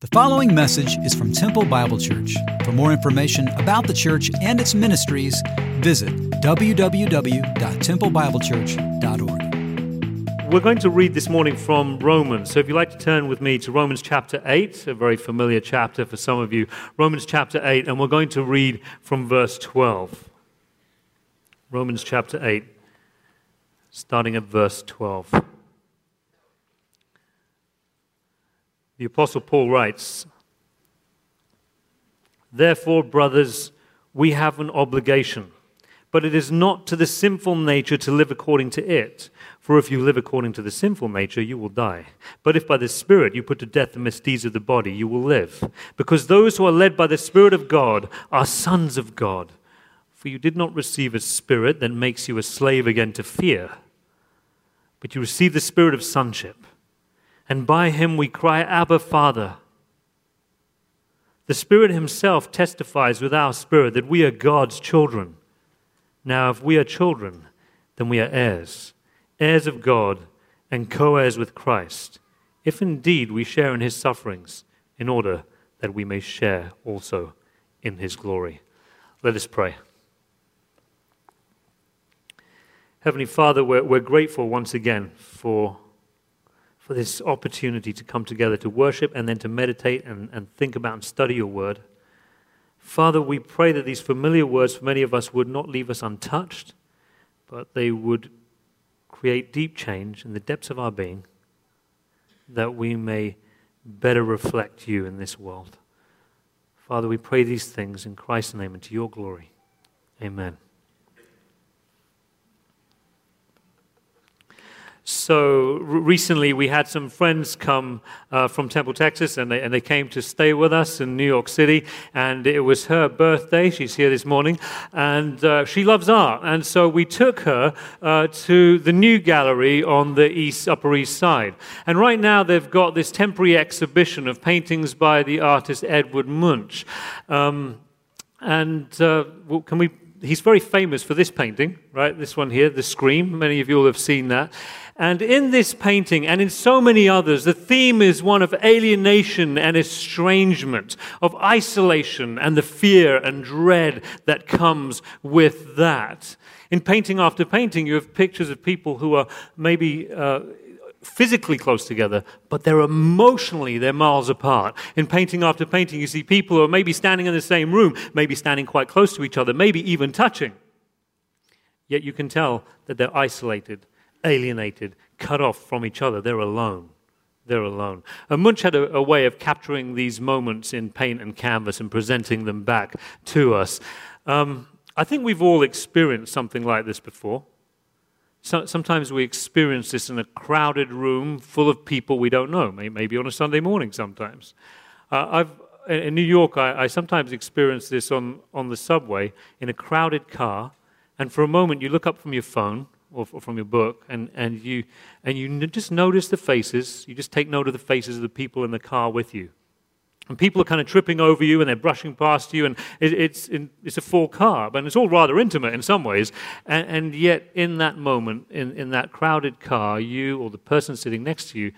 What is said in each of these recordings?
The following message is from Temple Bible Church. For more information about the church and its ministries, visit www.templebiblechurch.org. We're going to read this morning from Romans. So if you'd like to turn with me to Romans chapter 8, a very familiar chapter for some of you, Romans chapter 8, and we're going to read from verse 12. Romans chapter 8, starting at verse 12. The Apostle Paul writes, Therefore, brothers, we have an obligation, but it is not to the sinful nature to live according to it. For if you live according to the sinful nature, you will die. But if by the Spirit you put to death the misdeeds of the body, you will live. Because those who are led by the Spirit of God are sons of God. For you did not receive a spirit that makes you a slave again to fear, but you received the spirit of sonship and by him we cry, Abba, Father. The Spirit Himself testifies with our spirit that we are God's children. Now, if we are children, then we are heirs, heirs of God, and co heirs with Christ, if indeed we share in His sufferings, in order that we may share also in His glory. Let us pray. Heavenly Father, we're, we're grateful once again for for this opportunity to come together to worship and then to meditate and, and think about and study your word. Father, we pray that these familiar words for many of us would not leave us untouched, but they would create deep change in the depths of our being, that we may better reflect you in this world. Father, we pray these things in Christ's name and to your glory. Amen. So recently, we had some friends come uh, from Temple, Texas, and they, and they came to stay with us in New York City. And it was her birthday. She's here this morning. And uh, she loves art. And so we took her uh, to the new gallery on the east, Upper East Side. And right now, they've got this temporary exhibition of paintings by the artist Edvard Munch. Um, and uh, well, can we? He's very famous for this painting, right? This one here, The Scream. Many of you will have seen that. And in this painting and in so many others, the theme is one of alienation and estrangement, of isolation and the fear and dread that comes with that. In painting after painting, you have pictures of people who are maybe uh, physically close together, but they're emotionally, they're miles apart. In painting after painting, you see people who are maybe standing in the same room, maybe standing quite close to each other, maybe even touching. Yet you can tell that they're isolated alienated, cut off from each other. They're alone. They're alone. And Munch had a, a, way of capturing these moments in paint and canvas and presenting them back to us. Um, I think we've all experienced something like this before. So, sometimes we experience this in a crowded room full of people we don't know, maybe on a Sunday morning sometimes. Uh, in New York, I, I sometimes experience this on, on the subway in a crowded car, and for a moment you look up from your phone or, from your book, and, and, you, and you just notice the faces. You just take note of the faces of the people in the car with you. And people are kind of tripping over you and they're brushing past you, and it, it's, it's a full car, and it's all rather intimate in some ways. And, and yet, in that moment, in, in that crowded car, you or the person sitting next to you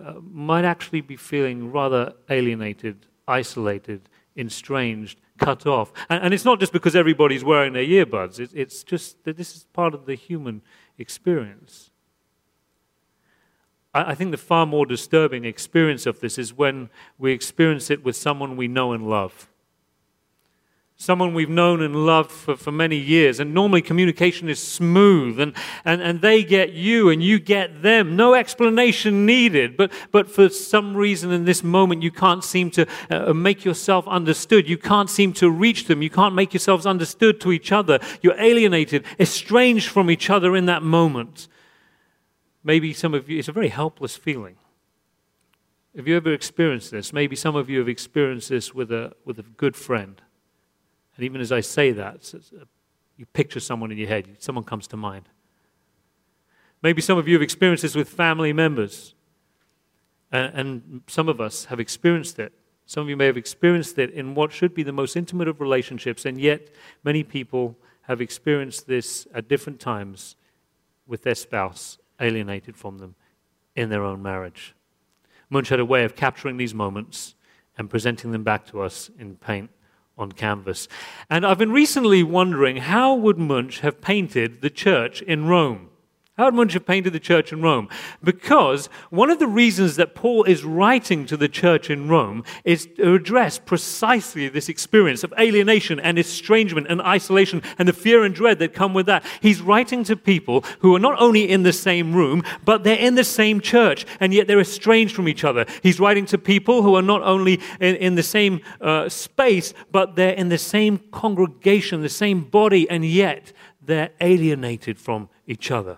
uh, might actually be feeling rather alienated, isolated, estranged, cut off. And, and, it's not just because everybody's wearing their earbuds, it, it's just that this is part of the human experience. I, I think the far more disturbing experience of this is when we experience it with someone we know and love someone we've known and loved for, for many years. And normally communication is smooth and, and, and they get you and you get them. No explanation needed. But, but for some reason in this moment, you can't seem to uh, make yourself understood. You can't seem to reach them. You can't make yourselves understood to each other. You're alienated, estranged from each other in that moment. Maybe some of you, it's a very helpless feeling. Have you ever experienced this? Maybe some of you have experienced this with a, with a good friend and even as I say that, uh, you picture someone in your head, someone comes to mind. Maybe some of you have experienced this with family members, and, and some of us have experienced it. Some of you may have experienced it in what should be the most intimate of relationships, and yet many people have experienced this at different times with their spouse alienated from them in their own marriage. Munch had a way of capturing these moments and presenting them back to us in paint on canvas. And I've been recently wondering how would Munch have painted the church in Rome? How Munch have painted the church in Rome? Because one of the reasons that Paul is writing to the church in Rome is to address precisely this experience of alienation and estrangement and isolation and the fear and dread that come with that. He's writing to people who are not only in the same room, but they're in the same church, and yet they're estranged from each other. He's writing to people who are not only in, in the same uh, space, but they're in the same congregation, the same body, and yet they're alienated from each other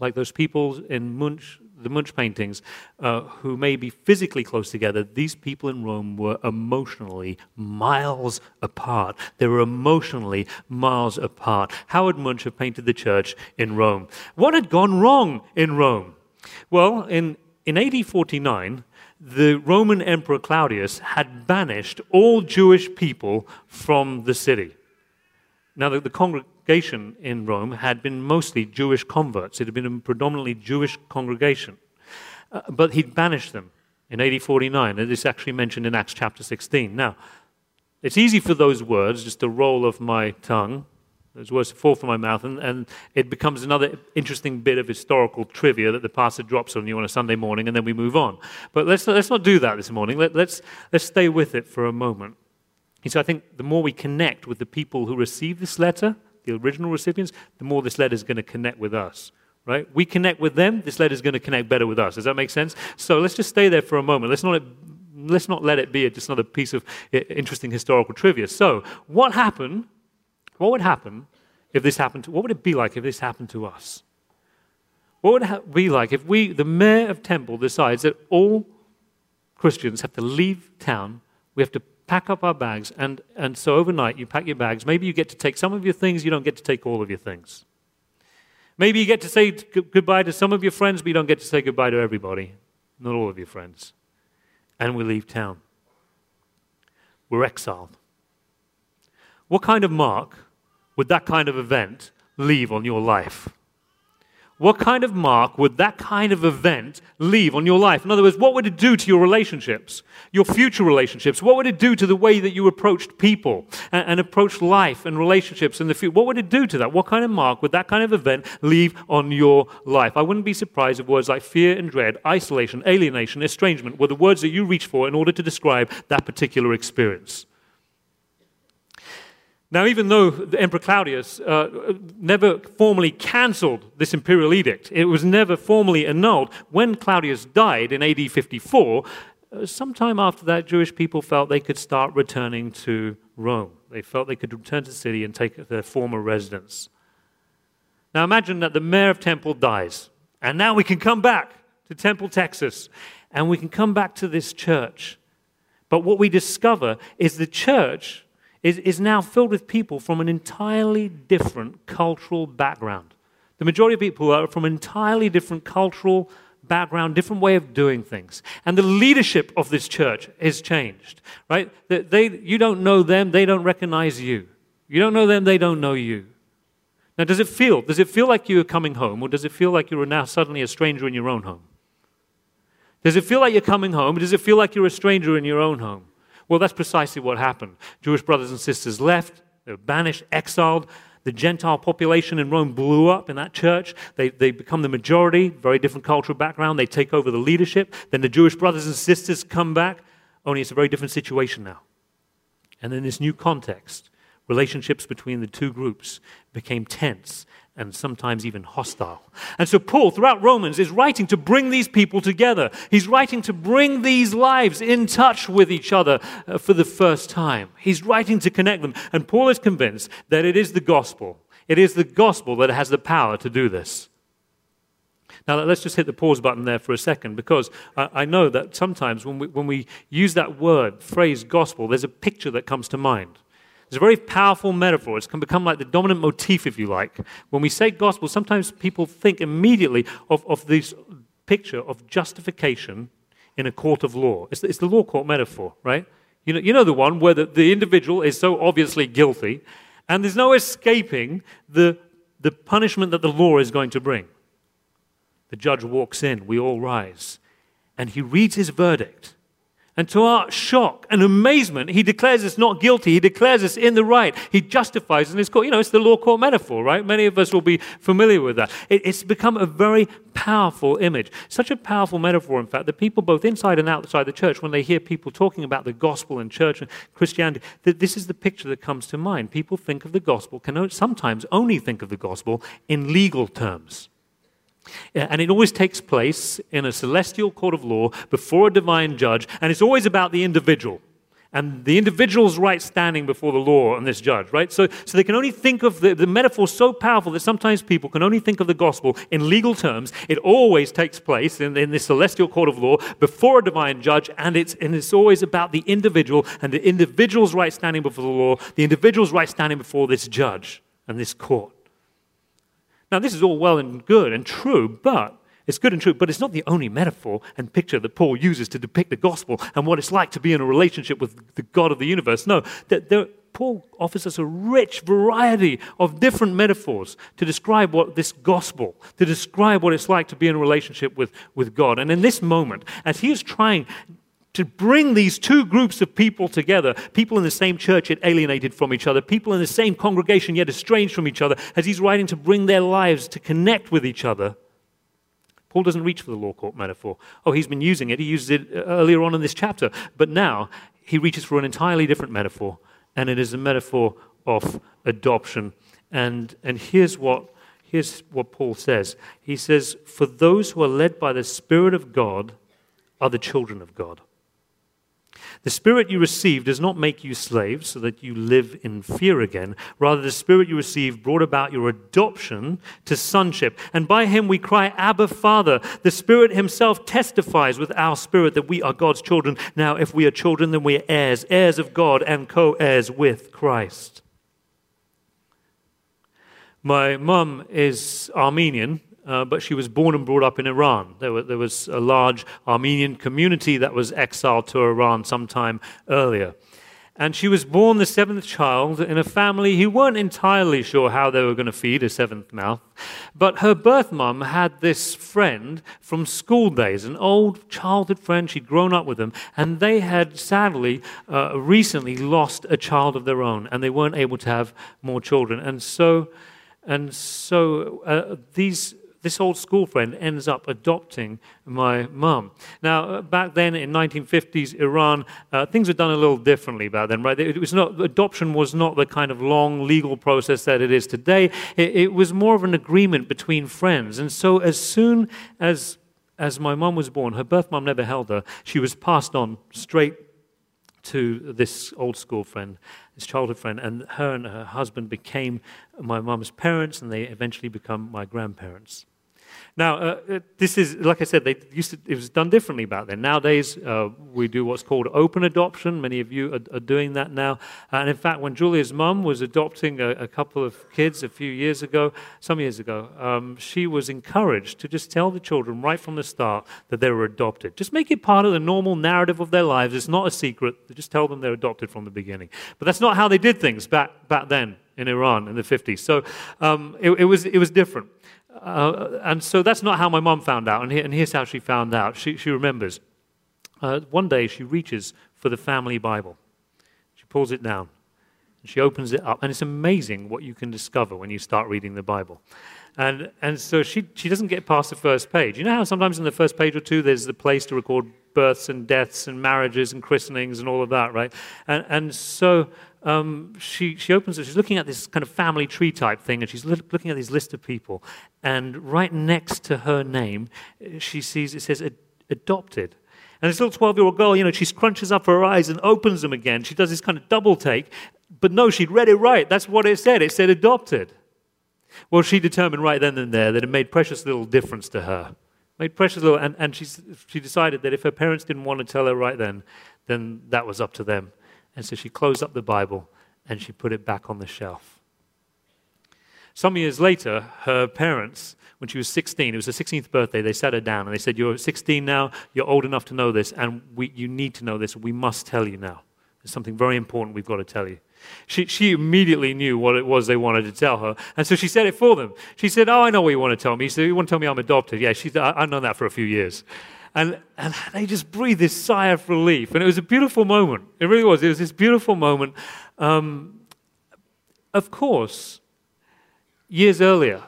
like those people in Munch, the Munch paintings, uh, who may be physically close together, these people in Rome were emotionally miles apart. They were emotionally miles apart. How would Munch have painted the church in Rome? What had gone wrong in Rome? Well, in, in AD 49, the Roman Emperor Claudius had banished all Jewish people from the city. Now, the, the, congregation in Rome had been mostly Jewish converts. It had been a predominantly Jewish congregation. Uh, but he'd banished them in AD 49. And it's actually mentioned in Acts chapter 16. Now, it's easy for those words just to roll off my tongue. Those words fall from my mouth, and, and it becomes another interesting bit of historical trivia that the pastor drops on you on a Sunday morning, and then we move on. But let's, let's not do that this morning. Let, let's, let's stay with it for a moment. And so I think the more we connect with the people who receive this letter, the original recipients, the more this letter is going to connect with us. Right? We connect with them, this letter is going to connect better with us. Does that make sense? So let's just stay there for a moment. Let's not, let's not let it be just another piece of interesting historical trivia. So, what happened? What would happen if this happened to, what would it be like if this happened to us? What would it be like if we, the mayor of Temple, decides that all Christians have to leave town, we have to pack up our bags. And, and so overnight, you pack your bags. Maybe you get to take some of your things, you don't get to take all of your things. Maybe you get to say goodbye to some of your friends, but you don't get to say goodbye to everybody, not all of your friends. And we leave town. We're exiled. What kind of mark would that kind of event leave on your life? What kind of mark would that kind of event leave on your life? In other words, what would it do to your relationships, your future relationships? What would it do to the way that you approached people and, and approached life and relationships in the future? What would it do to that? What kind of mark would that kind of event leave on your life? I wouldn't be surprised if words like fear and dread, isolation, alienation, estrangement were the words that you reach for in order to describe that particular experience. Now, even though the Emperor Claudius uh, never formally cancelled this imperial edict, it was never formally annulled. When Claudius died in AD 54, uh, sometime after that, Jewish people felt they could start returning to Rome. They felt they could return to the city and take their former residence. Now, imagine that the mayor of Temple dies, and now we can come back to Temple, Texas, and we can come back to this church. But what we discover is the church is, is now filled with people from an entirely different cultural background. The majority of people are from an entirely different cultural background, different way of doing things. And the leadership of this church has changed, right? They, you don't know them, they don't recognize you. You don't know them, they don't know you. Now, does it feel? Does it feel like you're coming home, or does it feel like you're now suddenly a stranger in your own home? Does it feel like you're coming home, or does it feel like you're a stranger in your own home? Well, that's precisely what happened. Jewish brothers and sisters left, they were banished, exiled. The Gentile population in Rome blew up in that church. They, they become the majority, very different cultural background. They take over the leadership. Then the Jewish brothers and sisters come back, only it's a very different situation now. And in this new context, relationships between the two groups became tense and sometimes even hostile. And so, Paul, throughout Romans, is writing to bring these people together. He's writing to bring these lives in touch with each other uh, for the first time. He's writing to connect them. And Paul is convinced that it is the gospel. It is the gospel that has the power to do this. Now, let's just hit the pause button there for a second because I know that sometimes when we, when we use that word, phrase gospel, there's a picture that comes to mind. It's a very powerful metaphor. It can become like the dominant motif, if you like. When we say gospel, sometimes people think immediately of, of this picture of justification in a court of law. It's the, it's the law court metaphor, right? You know, you know the one where the, the individual is so obviously guilty, and there's no escaping the, the punishment that the law is going to bring. The judge walks in, we all rise, and he reads his verdict. And to our shock and amazement, he declares us not guilty. He declares us in the right. He justifies in his court. You know, it's the law court metaphor, right? Many of us will be familiar with that. It, it's become a very powerful image. Such a powerful metaphor, in fact, that people both inside and outside the church, when they hear people talking about the gospel and church and Christianity, that this is the picture that comes to mind. People think of the gospel, can sometimes only think of the gospel in legal terms. And it always takes place in a celestial court of law before a divine judge, and it's always about the individual and the individual's right standing before the law and this judge, right? So, so they can only think of the, the metaphor so powerful that sometimes people can only think of the gospel in legal terms. It always takes place in, in this celestial court of law before a divine judge, and it's, and it's always about the individual and the individual's right standing before the law, the individual's right standing before this judge and this court. Now, this is all well and good and true, but it's good and true, but it's not the only metaphor and picture that Paul uses to depict the gospel and what it's like to be in a relationship with the God of the universe. No, there, Paul offers us a rich variety of different metaphors to describe what this gospel, to describe what it's like to be in a relationship with, with God. And in this moment, as he is trying to bring these two groups of people together, people in the same church yet alienated from each other, people in the same congregation yet estranged from each other, as he's writing to bring their lives to connect with each other. Paul doesn't reach for the law court metaphor. Oh, he's been using it. He used it uh, earlier on in this chapter. But now he reaches for an entirely different metaphor, and it is a metaphor of adoption. And, and here's, what, here's what Paul says He says, For those who are led by the Spirit of God are the children of God. The Spirit you received does not make you slaves so that you live in fear again. Rather, the Spirit you received brought about your adoption to sonship. And by him we cry, Abba, Father. The Spirit himself testifies with our spirit that we are God's children. Now, if we are children, then we are heirs, heirs of God and co heirs with Christ. My mum is Armenian, uh, but she was born and brought up in Iran. There, were, there, was a large Armenian community that was exiled to Iran sometime earlier. And she was born the seventh child in a family who weren't entirely sure how they were going to feed a seventh mouth. But her birth mum had this friend from school days, an old childhood friend. She'd grown up with them. And they had sadly uh, recently lost a child of their own, and they weren't able to have more children. And so, and so uh, these this old school friend ends up adopting my mum. Now, uh, back then in 1950s Iran, uh, things were done a little differently back then, right? It was not, adoption was not the kind of long legal process that it is today. It, it was more of an agreement between friends. And so as soon as as my mum was born, her birth mum never held her. She was passed on straight to this old school friend, this childhood friend, and her and her husband became my mum's parents, and they eventually become my grandparents. Now, uh, uh, this is, like I said, they used to, it was done differently back then. Nowadays, uh, we do what's called open adoption. Many of you are, are doing that now. And in fact, when Julia's mum was adopting a, a, couple of kids a few years ago, some years ago, um, she was encouraged to just tell the children right from the start that they were adopted. Just make it part of the normal narrative of their lives. It's not a secret. Just tell them they're adopted from the beginning. But that's not how they did things back, back then in Iran in the 50s. So um, it, it, was, it was different. Uh, and so that's not how my mom found out. And, and here's how she found out. She, she remembers. Uh, one day she reaches for the family Bible. She pulls it down. And she opens it up. And it's amazing what you can discover when you start reading the Bible. And, and so she, she doesn't get past the first page. You know how sometimes in the first page or two there's the place to record births and deaths and marriages and christenings and all of that, right? And, and so um, she, she opens it, she's looking at this kind of family tree type thing, and she's looking at this list of people. And right next to her name, she sees it says adopted. And this little 12 year old girl, you know, she scrunches up her eyes and opens them again. She does this kind of double take. But no, she'd read it right. That's what it said. It said adopted. Well, she determined right then and there that it made precious little difference to her. Made precious little, and, and she, she decided that if her parents didn't want to tell her right then, then that was up to them. And so she closed up the Bible and she put it back on the shelf. Some years later, her parents, when she was 16, it was her 16th birthday, they sat her down and they said, You're 16 now, you're old enough to know this, and we, you need to know this. We must tell you now. There's something very important we've got to tell you. She, she immediately knew what it was they wanted to tell her. And so she said it for them. She said, Oh, I know what you want to tell me. She said, You want to tell me I'm adopted? Yeah, she, I, I've known that for a few years. And, and they just breathed this sigh of relief. And it was a beautiful moment. It really was. It was this beautiful moment. Um, of course, years earlier,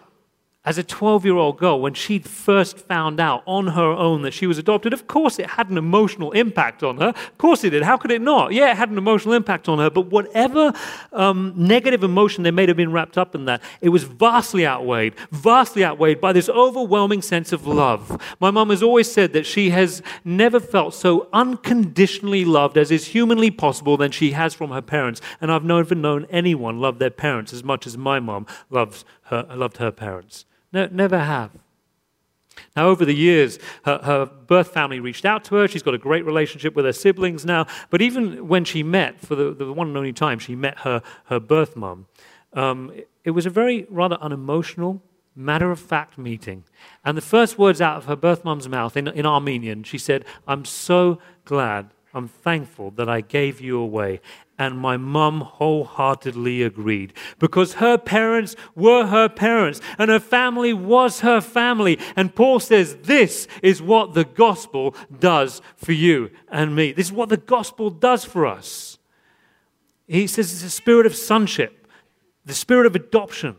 as a 12 year old girl, when she first found out on her own that she was adopted, of course it had an emotional impact on her. Of course it did. How could it not? Yeah, it had an emotional impact on her. But whatever um, negative emotion there may have been wrapped up in that, it was vastly outweighed, vastly outweighed by this overwhelming sense of love. My mum has always said that she has never felt so unconditionally loved as is humanly possible than she has from her parents. And I've never known anyone love their parents as much as my mum loves her, loved her parents. No, never have. Now, over the years, her, her, birth family reached out to her. She's got a great relationship with her siblings now. But even when she met, for the, the one and only time she met her, her birth mum, um, it, it was a very rather unemotional, matter of fact meeting. And the first words out of her birth mum's mouth in, in Armenian, she said, I'm so glad, I'm thankful that I gave you away. And my mum wholeheartedly agreed because her parents were her parents and her family was her family. And Paul says, This is what the gospel does for you and me. This is what the gospel does for us. He says it's a spirit of sonship, the spirit of adoption.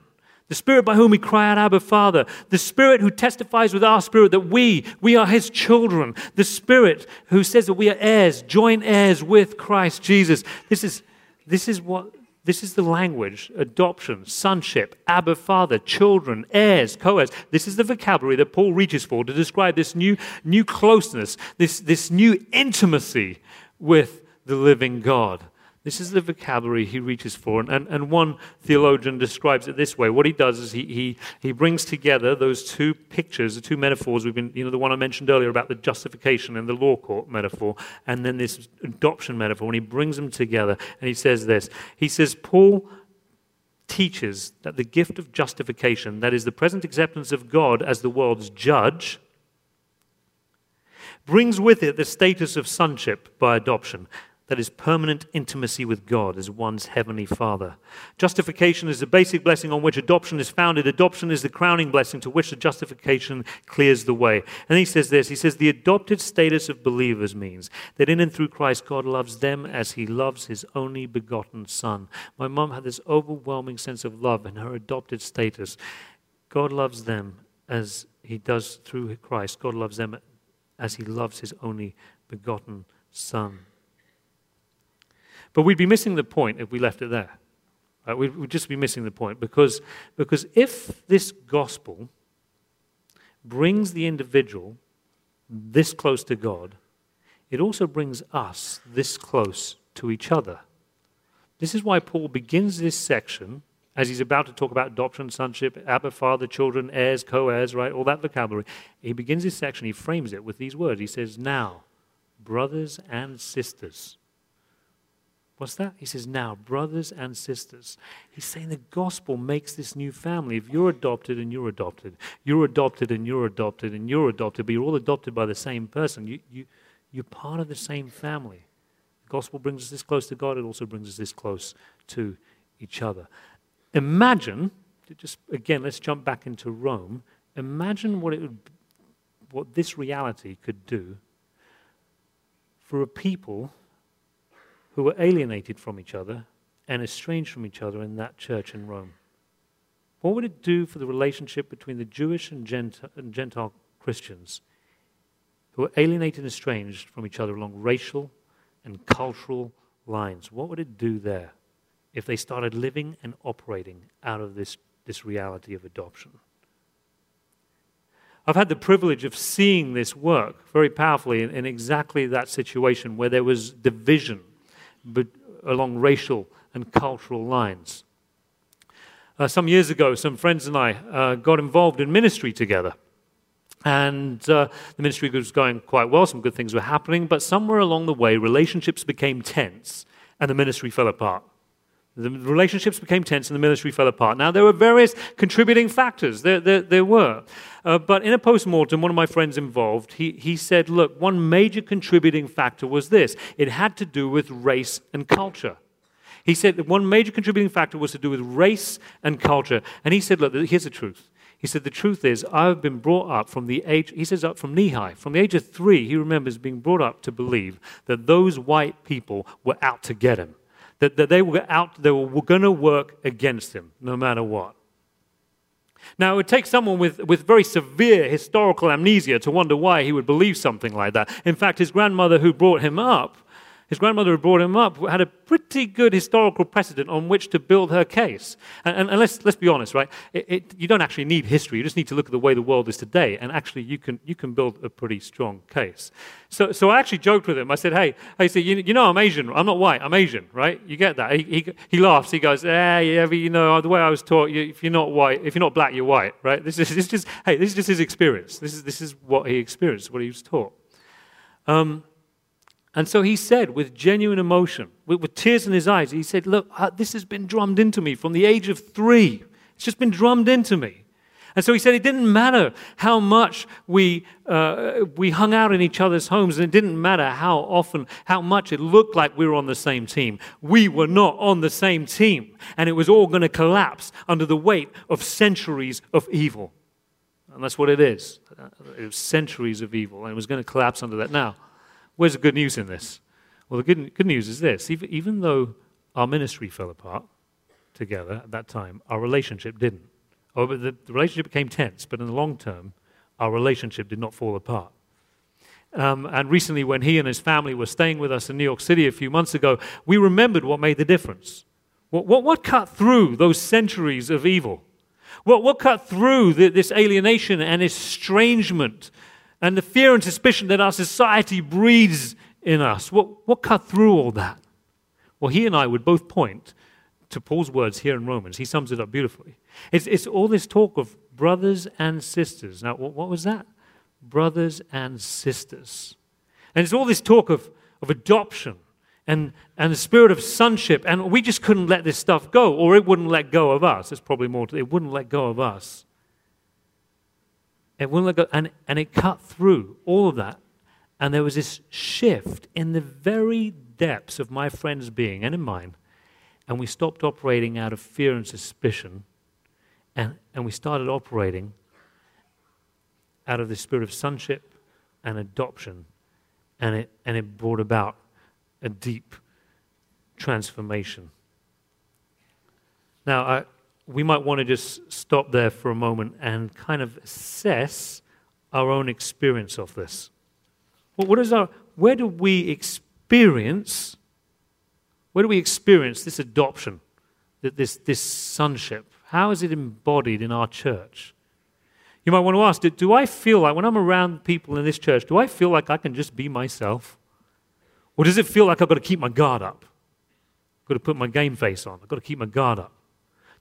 The Spirit by whom we cry out, Abba, Father. The Spirit who testifies with our spirit that we, we are His children. The Spirit who says that we are heirs, joint heirs with Christ Jesus. This is, this is what, this is the language, adoption, sonship, Abba, Father, children, heirs, co-heirs. This is the vocabulary that Paul reaches for to describe this new, new closeness, this, this new intimacy with the living God. This is the vocabulary he reaches for. And, and, and, one theologian describes it this way. What he does is he, he, he brings together those two pictures, the two metaphors we've been, you know, the one I mentioned earlier about the justification and the law court metaphor, and then this adoption metaphor, and he brings them together. And he says this He says, Paul teaches that the gift of justification, that is, the present acceptance of God as the world's judge, brings with it the status of sonship by adoption that is permanent intimacy with God as one's heavenly Father. Justification is the basic blessing on which adoption is founded. Adoption is the crowning blessing to which the justification clears the way. And he says this He says, The adopted status of believers means that in and through Christ, God loves them as he loves his only begotten Son. My mom had this overwhelming sense of love in her adopted status. God loves them as he does through Christ. God loves them as he loves his only begotten Son. But we'd be missing the point if we left it there. Right? We'd, we'd just be missing the point because, because if this gospel brings the individual this close to God, it also brings us this close to each other. This is why Paul begins this section as he's about to talk about adoption, sonship, Abba, father, children, heirs, co heirs, right? All that vocabulary. He begins this section, he frames it with these words. He says, Now, brothers and sisters. What's that? He says, now, brothers and sisters. He's saying the gospel makes this new family. If you're adopted and you're adopted, you're adopted and you're adopted and you're adopted, but you're all adopted by the same person, you, you, you're part of the same family. The gospel brings us this close to God, it also brings us this close to each other. Imagine, just again, let's jump back into Rome. Imagine what, it would, what this reality could do for a people who were alienated from each other and estranged from each other in that church in Rome. What would it do for the relationship between the Jewish and Gentile, and Gentile Christians who were alienated and estranged from each other along racial and cultural lines? What would it do there if they started living and operating out of this, this reality of adoption? I've had the privilege of seeing this work very powerfully in, in exactly that situation where there was division but along racial and cultural lines. Uh, some years ago, some friends and I uh, got involved in ministry together. And uh, the ministry was going quite well, some good things were happening, but somewhere along the way, relationships became tense and the ministry fell apart. The relationships became tense and the ministry fell apart. Now, there were various contributing factors. There, there, there were. Uh, but in a post-mortem, one of my friends involved, he, he said, look, one major contributing factor was this. It had to do with race and culture. He said that one major contributing factor was to do with race and culture. And he said, look, here's the truth. He said, The truth is, I've been brought up from the age, he says, up from knee high. From the age of three, he remembers being brought up to believe that those white people were out to get him, that, that they were out, they were going to work against him no matter what. Now, it would take someone with, with very severe historical amnesia to wonder why he would believe something like that. In fact, his grandmother, who brought him up, his grandmother who brought him up had a pretty good historical precedent on which to build her case. And, and, and let's, let's be honest, right? It, it, you don't actually need history. You just need to look at the way the world is today, and actually you can, you can build a pretty strong case. So, so I actually joked with him. I said, hey, I said, you, you know I'm Asian. I'm not white. I'm Asian, right? You get that? He, he, he laughs. He goes, eh, yeah, you know, the way I was taught, you, if you're not white, if you're not black, you're white, right? This is, this is just, hey, this is just his experience. This is, this is what he experienced, what he was taught. Um, and so he said, with genuine emotion, with, with tears in his eyes, he said, Look, uh, this has been drummed into me from the age of three. It's just been drummed into me. And so he said it didn't matter how much we, uh, we hung out in each other's homes, and it didn't matter how often, how much it looked like we were on the same team. We were not on the same team, and it was all going to collapse under the weight of centuries of evil. And that's what it is. It was centuries of evil, and it was going to collapse under that. Now, Where's the good news in this? Well, the good, good news is this even, even though our ministry fell apart together at that time, our relationship didn't. Oh, but the, the relationship became tense, but in the long term, our relationship did not fall apart. Um, and recently, when he and his family were staying with us in New York City a few months ago, we remembered what made the difference. What, what, what cut through those centuries of evil? What, what cut through the, this alienation and estrangement and the fear and suspicion that our society breeds in us. What, what cut through all that? Well, he and I would both point to Paul's words here in Romans. He sums it up beautifully. It's, it's all this talk of brothers and sisters. Now, what, what was that? Brothers and sisters. And it's all this talk of, of adoption and, and the spirit of sonship. And we just couldn't let this stuff go, or it wouldn't let go of us. It's probably more, to, it wouldn't let go of us. It wouldn't let go. And, and it cut through all of that. And there was this shift in the very depths of my friend's being and in mine. And we stopped operating out of fear and suspicion. And, and we started operating out of the spirit of sonship and adoption. And it, and it brought about a deep transformation. Now, I, we might want to just stop there for a moment and kind of assess our own experience of this. Well, what is our, where do we experience, where do we experience this adoption, this, this sonship? How is it embodied in our church? You might want to ask, do, do I feel like when I'm around people in this church, do I feel like I can just be myself? Or does it feel like I've got to keep my guard up? I've got to put my game face on. I've got to keep my guard up.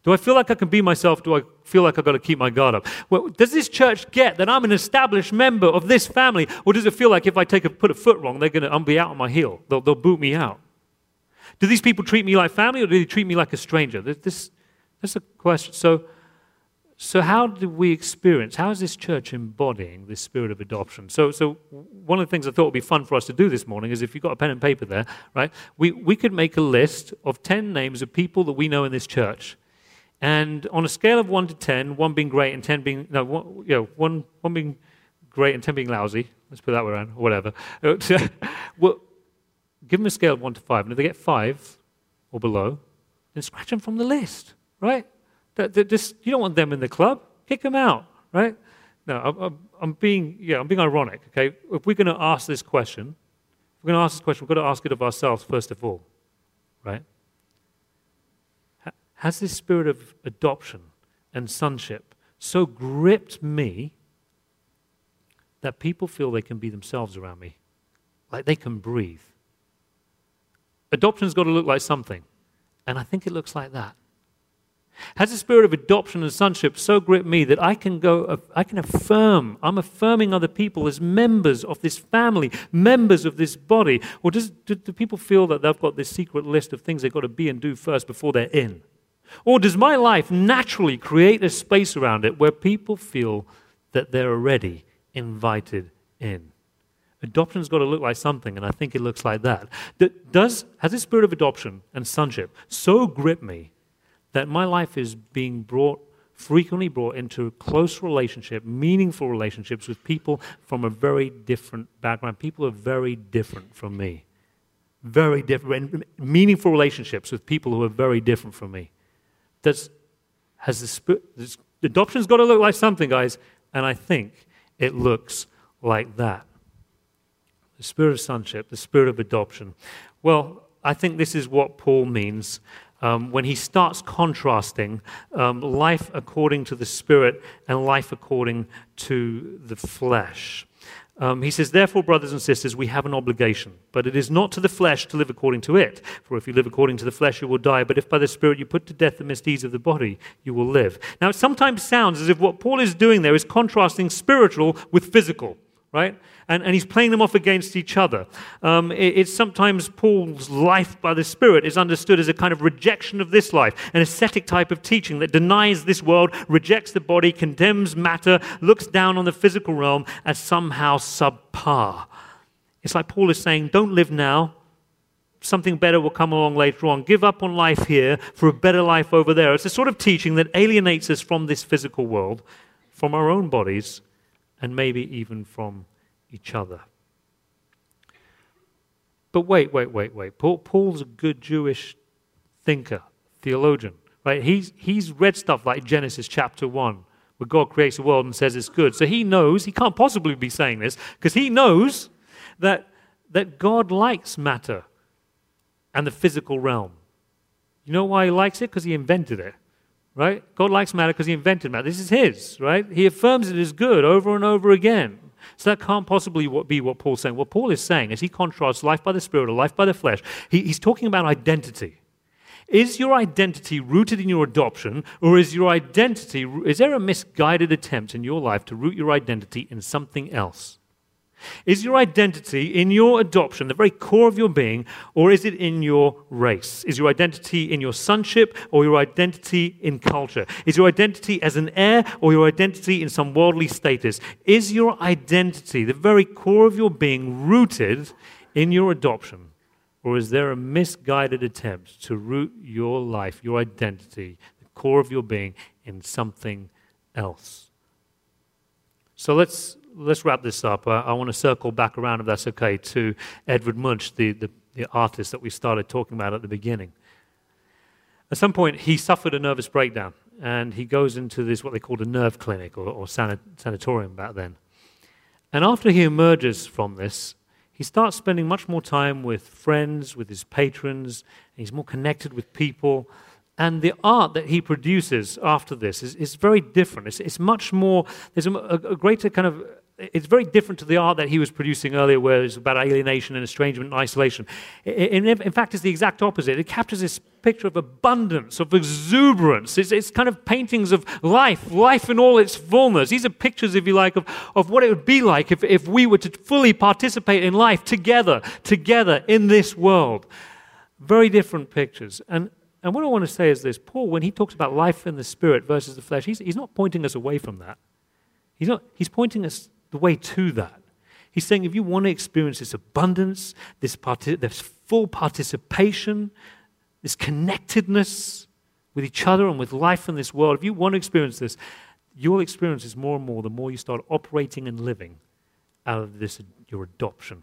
Do I feel like I can be myself? Do I feel like I've got to keep my guard up? Well, does this church get that I'm an established member of this family? Or does it feel like if I take a, put a foot wrong, they're going to, I'll be out on my heel? They'll, they'll boot me out. Do these people treat me like family or do they treat me like a stranger? This, this, that's a question. So, so how do we experience, how is this church embodying this spirit of adoption? So, so one of the things I thought would be fun for us to do this morning is if you've got a pen and paper there, right, we, we could make a list of 10 names of people that we know in this church and on a scale of 1 to 10, 1 being great and 10 being, no, one, you know, one, one being great and 10 being lousy, let's put that way around, or whatever. well, give them a scale of 1 to 5. And if they get 5 or below, then scratch them from the list, right? They're, they're just, you don't want them in the club. Kick them out, right? No, I'm, I'm, being, yeah, I'm being ironic, okay? If we're going to ask this question, if we're going to ask this question, we've got to ask it of ourselves first of all, right? Has this spirit of adoption and sonship so gripped me that people feel they can be themselves around me, like they can breathe. Adoption's got to look like something, and I think it looks like that. Has the spirit of adoption and sonship so gripped me that I can go, I can affirm, I'm affirming other people as members of this family, members of this body? Or does, do, do people feel that they've got this secret list of things they've got to be and do first before they're in? Or does my life naturally create a space around it where people feel that they're already invited in? Adoption's got to look like something, and I think it looks like that. Does, has the spirit of adoption and sonship so gripped me that my life is being brought frequently brought into close relationship, meaningful relationships with people from a very different background. People are very different from me. Very different, meaningful relationships with people who are very different from me. That's, has the spirit, adoption's got to look like something, guys, and I think it looks like that. The spirit of sonship, the spirit of adoption. Well, I think this is what Paul means um, when he starts contrasting um, life according to the Spirit and life according to the flesh. Um, he says, Therefore, brothers and sisters, we have an obligation, but it is not to the flesh to live according to it. For if you live according to the flesh, you will die. But if by the Spirit you put to death the misdeeds of the body, you will live. Now, it sometimes sounds as if what Paul is doing there is contrasting spiritual with physical, right? and, and he's playing them off against each other. Um, it, it's sometimes Paul's life by the Spirit is understood as a kind of rejection of this life, an ascetic type of teaching that denies this world, rejects the body, condemns matter, looks down on the physical realm as somehow subpar. It's like Paul is saying, don't live now. Something better will come along later on. Give up on life here for a better life over there. It's a sort of teaching that alienates us from this physical world, from our own bodies, and maybe even from each other. But wait, wait, wait, wait. Paul, Paul's a good Jewish thinker, theologian, right? He's, he's read stuff like Genesis chapter 1, where God creates the world and says it's good. So he knows, he can't possibly be saying this, because he knows that, that God likes matter and the physical realm. You know why he likes it? Because he invented it right? God likes matter because he invented matter. This is his, right? He affirms it as good over and over again. So that can't possibly be what Paul's saying. What Paul is saying, is he contrasts life by the Spirit or life by the flesh, he, he's talking about identity. Is your identity rooted in your adoption, or is your identity, is there a misguided attempt in your life to root your identity in something else? Is your identity in your adoption, the very core of your being, or is it in your race? Is your identity in your sonship or your identity in culture? Is your identity as an heir or your identity in some worldly status? Is your identity, the very core of your being, rooted in your adoption? Or is there a misguided attempt to root your life, your identity, the core of your being, in something else? So let's let's wrap this up. Uh, I, I want to circle back around, if that's okay, to Edvard Munch, the, the, the artist that we started talking about at the beginning. At some point, he suffered a nervous breakdown, and he goes into this, what they called a nerve clinic or, or sanatorium back then. And after he emerges from this, he starts spending much more time with friends, with his patrons, and he's more connected with people. And the art that he produces after this is, is very different. It's, it's much more, there's a, a, greater kind of it's very different to the art that he was producing earlier, where it's about alienation and estrangement and isolation. In, in, fact, it's the exact opposite. It captures this picture of abundance, of exuberance. It's, it's, kind of paintings of life, life in all its fullness. These are pictures, if you like, of, of what it would be like if, if we were to fully participate in life together, together in this world. Very different pictures. And, and what I want to say is this Paul, when he talks about life in the spirit versus the flesh, he's, he's not pointing us away from that. He's, not, he's pointing us the way to that. He's saying if you want to experience this abundance, this, parti- this full participation, this connectedness with each other and with life in this world, if you want to experience this, you'll experience this more and more the more you start operating and living out of this, your adoption.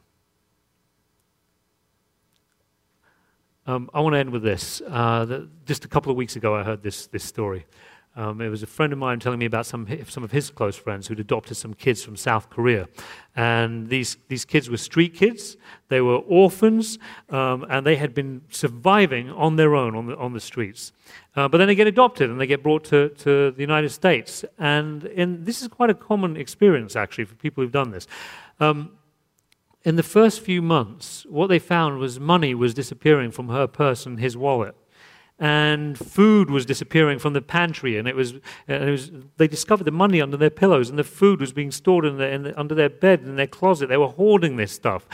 Um, I want to end with this. Uh, the, just a couple of weeks ago, I heard this, this story. Um, it was a friend of mine telling me about some, some of his close friends who'd adopted some kids from South Korea. And these, these kids were street kids, they were orphans, um, and they had been surviving on their own on the, on the streets. Uh, but then they get adopted and they get brought to, to the United States. And this is quite a common experience, actually, for people who've done this. Um, in the first few months, what they found was money was disappearing from her purse and his wallet and food was disappearing from the pantry, and it was, and it was they discovered the money under their pillows, and the food was being stored in the, in the, under their bed in their closet. They were hoarding this stuff.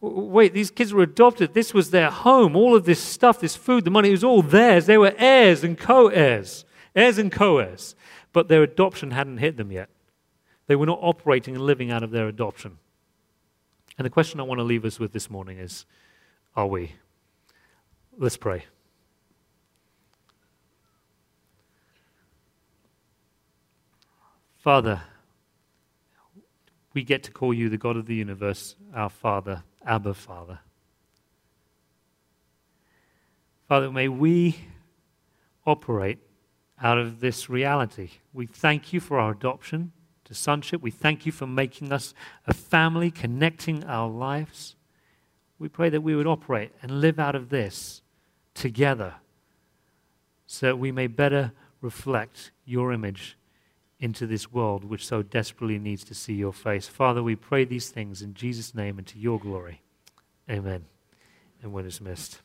Wait, these kids were adopted. This was their home. All of this stuff, this food, the money, was all theirs. They were heirs and co-heirs, heirs and co-heirs, but their adoption hadn't hit them yet. They were not operating and living out of their adoption. And the question I want to leave us with this morning is: Are we? Let's pray. Father, we get to call you the God of the universe, our Father, Abba Father. Father, may we operate out of this reality. We thank you for our adoption to sonship. We thank you for making us a family, connecting our lives. We pray that we would operate and live out of this together so that we may better reflect your image into this world which so desperately needs to see your face. Father, we pray these things in Jesus' name and to your glory. Amen. And we're dismissed.